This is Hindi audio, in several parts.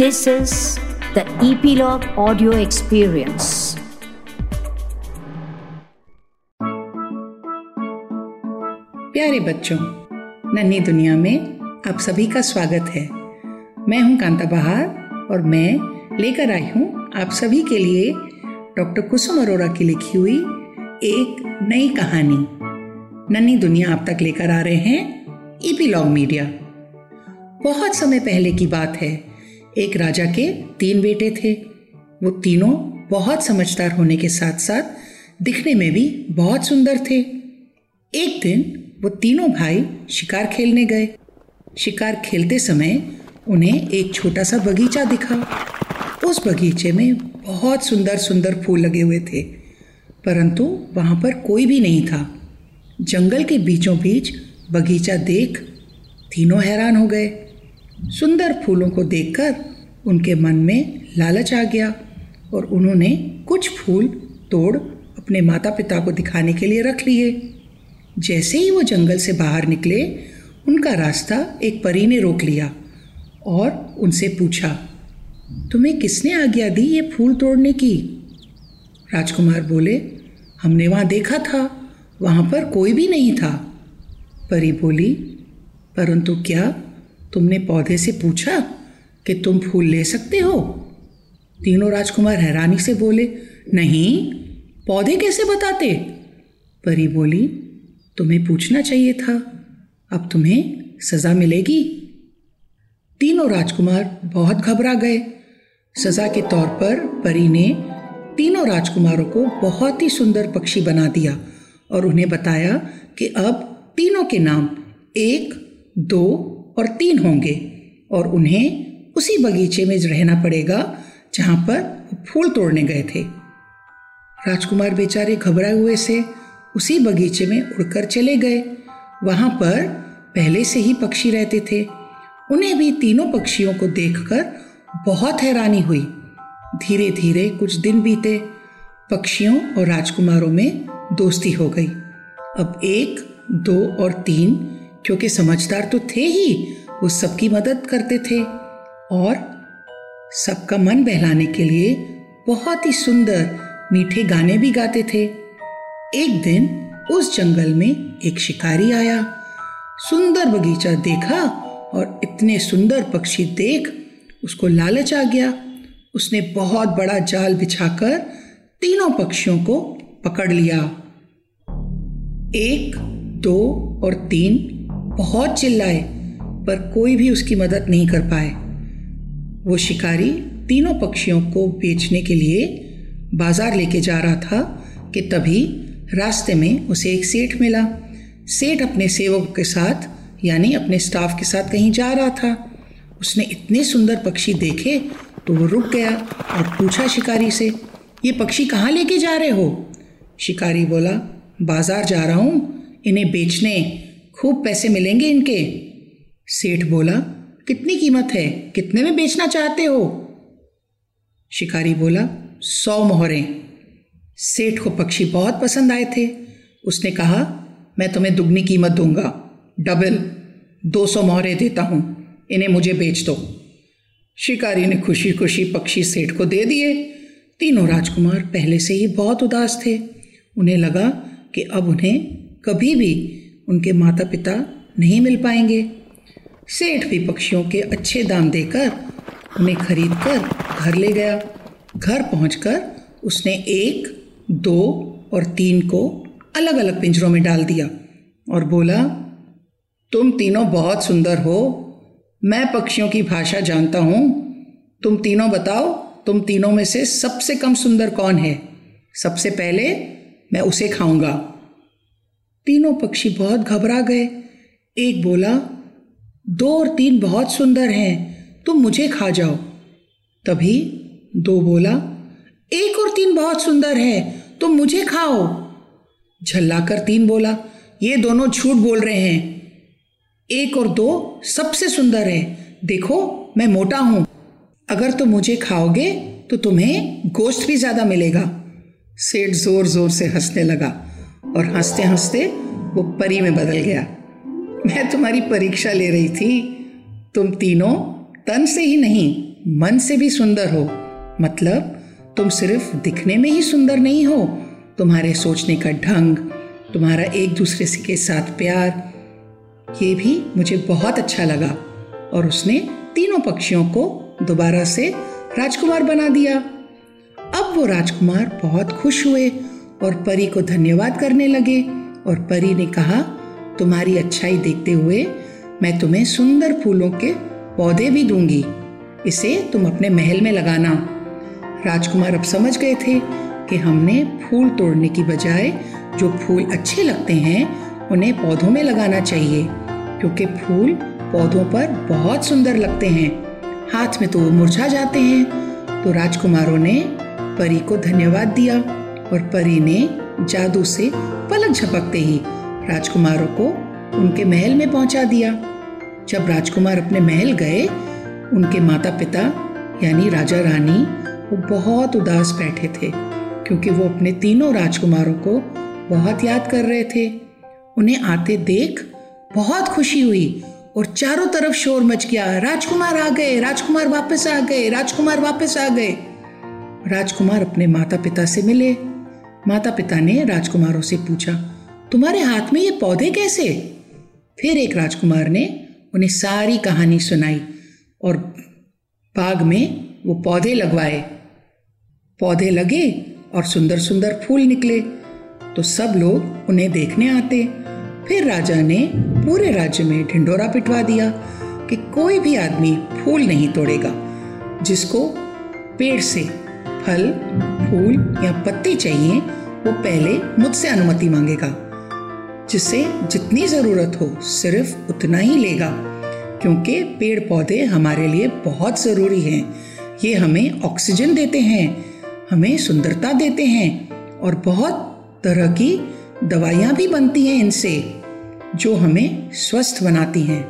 This is the Epilogue Audio Experience. प्यारे बच्चों, नन्ही दुनिया में आप सभी का स्वागत है। मैं हूँ कांता बहार और मैं लेकर आई हूँ आप सभी के लिए डॉक्टर कुसुम अरोरा की लिखी हुई एक नई कहानी। नन्ही दुनिया आप तक लेकर आ रहे हैं ईपीलॉग मीडिया बहुत समय पहले की बात है एक राजा के तीन बेटे थे। वो तीनों बहुत समझदार होने के साथ साथ दिखने में भी बहुत सुंदर थे। एक दिन वो तीनों भाई शिकार खेलने गए। शिकार खेलते समय उन्हें एक छोटा सा बगीचा दिखा। उस बगीचे में बहुत सुंदर सुंदर फूल लगे हुए थे, परंतु वहाँ पर कोई भी नहीं था। जंगल के बीचों बीच बगीचा देख तीनों हैरान हो गए। सुंदर फूलों को देखकर उनके मन में लालच आ गया और उन्होंने कुछ फूल तोड़ अपने माता पिता को दिखाने के लिए रख लिए। जैसे ही वो जंगल से बाहर निकले, उनका रास्ता एक परी ने रोक लिया और उनसे पूछा, तुम्हें किसने आज्ञा दी ये फूल तोड़ने की? राजकुमार बोले, हमने वहाँ देखा था, वहाँ पर कोई भी नहीं था। परी बोली, परंतु क्या तुमने पौधे से पूछा कि तुम फूल ले सकते हो? तीनों राजकुमार हैरानी से बोले, नहीं, पौधे कैसे बताते? परी बोली, तुम्हें पूछना चाहिए था, अब तुम्हें सजा मिलेगी। तीनों राजकुमार बहुत घबरा गए। सजा के तौर पर परी ने तीनों राजकुमारों को बहुत ही सुंदर पक्षी बना दिया और उन्हें बताया कि अब तीनों के नाम एक, दो और तीन होंगे और उन्हें उसी बगीचे में रहना पड़ेगा जहाँ पर फूल तोड़ने गए थे। राजकुमार बेचारे घबराए हुए से उसी बगीचे में उड़कर चले गए। वहाँ पर पहले से ही पक्षी रहते थे। उन्हें भी तीनों पक्षियों को देखकर बहुत हैरानी हुई। धीरे धीरे कुछ दिन बीते। पक्षियों और राजकुमारों में दोस्ती हो गई। अब एक, दो और तीन क्योंकि समझदार तो थे ही, वो सबकी मदद करते थे। और सबका मन बहलाने के लिए बहुत ही सुंदर मीठे गाने भी गाते थे। एक दिन उस जंगल में एक शिकारी आया। सुंदर बगीचा देखा और इतने सुंदर पक्षी देख उसको लालच आ गया। उसने बहुत बड़ा जाल बिछाकर तीनों पक्षियों को पकड़ लिया। एक, दो और तीन बहुत चिल्लाए, पर कोई भी उसकी मदद नहीं कर पाए। वो शिकारी तीनों पक्षियों को बेचने के लिए बाज़ार लेके जा रहा था कि तभी रास्ते में उसे एक सेठ मिला। सेठ अपने सेवक के साथ, यानी अपने स्टाफ के साथ कहीं जा रहा था। उसने इतने सुंदर पक्षी देखे तो वो रुक गया और पूछा शिकारी से, ये पक्षी कहाँ लेके जा रहे हो? शिकारी बोला, बाज़ार जा रहा हूँ, इन्हें बेचने खूब पैसे मिलेंगे इनके। सेठ बोला, कितनी कीमत है? कितने में बेचना चाहते हो? शिकारी बोला, सौ मोहरें। सेठ को पक्षी बहुत पसंद आए थे। उसने कहा, मैं तुम्हें दुगनी कीमत दूँगा। डबल, दो सौ मोहरें देता हूँ। इन्हें मुझे बेच दो। शिकारी ने खुशी खुशी पक्षी सेठ को दे दिए। तीनों राजकुमार पहले से ही बहुत उदास थे। उन्हें लगा कि अब उन्हें कभी भी उनके माता पिता नहीं मिल पाएँगे। सेठ भी पक्षियों के अच्छे दाम देकर, उन्हें खरीद कर घर ले गया। घर पहुंचकर उसने एक, दो और तीन को अलग अलग पिंजरों में डाल दिया और बोला, तुम तीनों बहुत सुंदर हो। मैं पक्षियों की भाषा जानता हूँ। तुम तीनों बताओ, तुम तीनों में से सबसे कम सुंदर कौन है? सबसे पहले मैं उसे खाऊँगा। तीनों पक्षी बहुत घबरा गए। एक बोला, दो और तीन बहुत सुंदर हैं, तुम मुझे खा जाओ। तभी दो बोला, एक और तीन बहुत सुंदर है, तुम मुझे खाओ। झल्लाकर तीन बोला, ये दोनों झूठ बोल रहे हैं। एक और दो सबसे सुंदर है। देखो, मैं मोटा हूँ। अगर तुम मुझे खाओगे तो तुम्हें गोश्त भी ज़्यादा मिलेगा। सेठ ज़ोर ज़ोर से हंसने लगा। और हँसते हँसते वो परी में बदल गया। मैं तुम्हारी परीक्षा ले रही थी। तुम तीनों तन से ही नहीं, मन से भी सुंदर हो। मतलब तुम सिर्फ़ दिखने में ही सुंदर नहीं हो। तुम्हारे सोचने का ढंग, तुम्हारा एक दूसरे से के साथ प्यार, ये भी मुझे बहुत अच्छा लगा। और उसने तीनों पक्षियों को दोबारा से राजकुमार बना दिया। अब वो राजकुमार बहुत खुश हुए और परी को धन्यवाद करने लगे और परी ने कहा, तुम्हारी अच्छाई देखते हुए मैं तुम्हें सुंदर फूलों के पौधे भी दूँगी। इसे तुम अपने महल में लगाना। राजकुमार अब समझ गए थे कि हमने फूल तोड़ने की बजाय जो फूल अच्छे लगते हैं, उन्हें पौधों में लगाना चाहिए, क्योंकि फूल पौधों पर बहुत सुंदर लगते हैं। हाथ में तो वो मुरझा जाते हैं। तो राजकुमारों ने परी को धन्यवाद दिया। और परी ने जादू से पलक झपकते ही राजकुमारों को उनके महल में पहुँचा दिया। जब राजकुमार अपने महल गए, उनके माता पिता यानी राजा रानी, वो बहुत उदास बैठे थे, क्योंकि वो अपने तीनों राजकुमारों को बहुत याद कर रहे थे। उन्हें आते देख बहुत खुशी हुई और चारों तरफ़ शोर मच गया, राजकुमार आ गए, राजकुमार वापस आ गए, राजकुमार वापस आ गए। राजकुमार अपने माता पिता से मिले माता पिता ने राजकुमारों से पूछा, तुम्हारे हाथ में ये पौधे कैसे? फिर एक राजकुमार ने उन्हें सारी कहानी सुनाई और बाग में वो पौधे लगवाए। पौधे लगे और सुंदर सुंदर फूल निकले तो सब लोग उन्हें देखने आते। फिर राजा ने पूरे राज्य में ढिंडोरा पिटवा दिया कि कोई भी आदमी फूल नहीं तोड़ेगा, जिसको पेड़ से फल, फूल या पत्ती चाहिए, वो पहले मुझसे अनुमति मांगेगा जिससे जितनी ज़रूरत हो सिर्फ़ उतना ही लेगा, क्योंकि पेड़ पौधे हमारे लिए बहुत ज़रूरी हैं। ये हमें ऑक्सीजन देते हैं, हमें सुंदरता देते हैं और बहुत तरह की दवाइयाँ भी बनती हैं इनसे, जो हमें स्वस्थ बनाती हैं।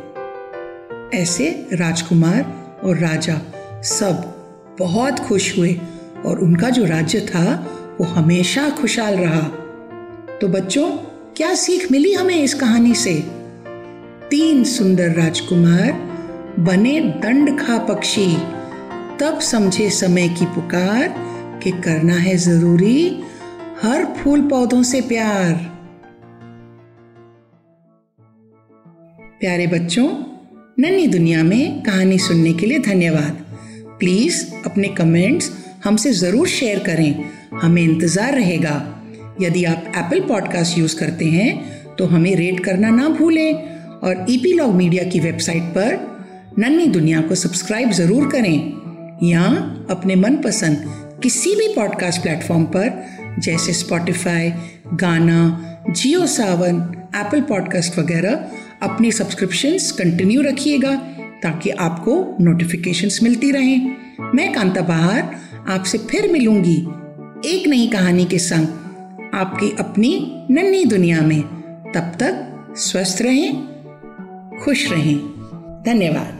ऐसे राजकुमार और राजा सब बहुत खुश हुए और उनका जो राज्य था, वो हमेशा खुशहाल रहा। तो बच्चों, क्या सीख मिली हमें इस कहानी से? तीन सुंदर राजकुमार बने दंड खा पक्षी। तब समझे समय की पुकार कि करना है ज़रूरी हर फूल पौधों से प्यार। प्यारे बच्चों, नन्ही दुनिया में कहानी सुनने के लिए धन्यवाद। प्लीज़ अपने कमेंट्स हमसे ज़रूर शेयर करें। हमें इंतज़ार रहेगा। यदि आप एप्पल पॉडकास्ट यूज़ करते हैं तो हमें रेट करना ना भूलें और ईपी लॉग मीडिया की वेबसाइट पर नन्ही दुनिया को सब्सक्राइब ज़रूर करें। या अपने मनपसंद किसी भी पॉडकास्ट प्लेटफॉर्म पर, जैसे स्पॉटिफाई गाना जियो सावन एप्पल पॉडकास्ट वगैरह, अपनी सब्सक्रिप्शंस कंटिन्यू रखिएगा। ताकि आपको नोटिफिकेशंस मिलती रहें। मैं कांता बहार, आपसे फिर मिलूँगी एक नई कहानी के संग आपकी अपनी नन्ही दुनिया में। तब तक स्वस्थ रहें, खुश रहें। धन्यवाद।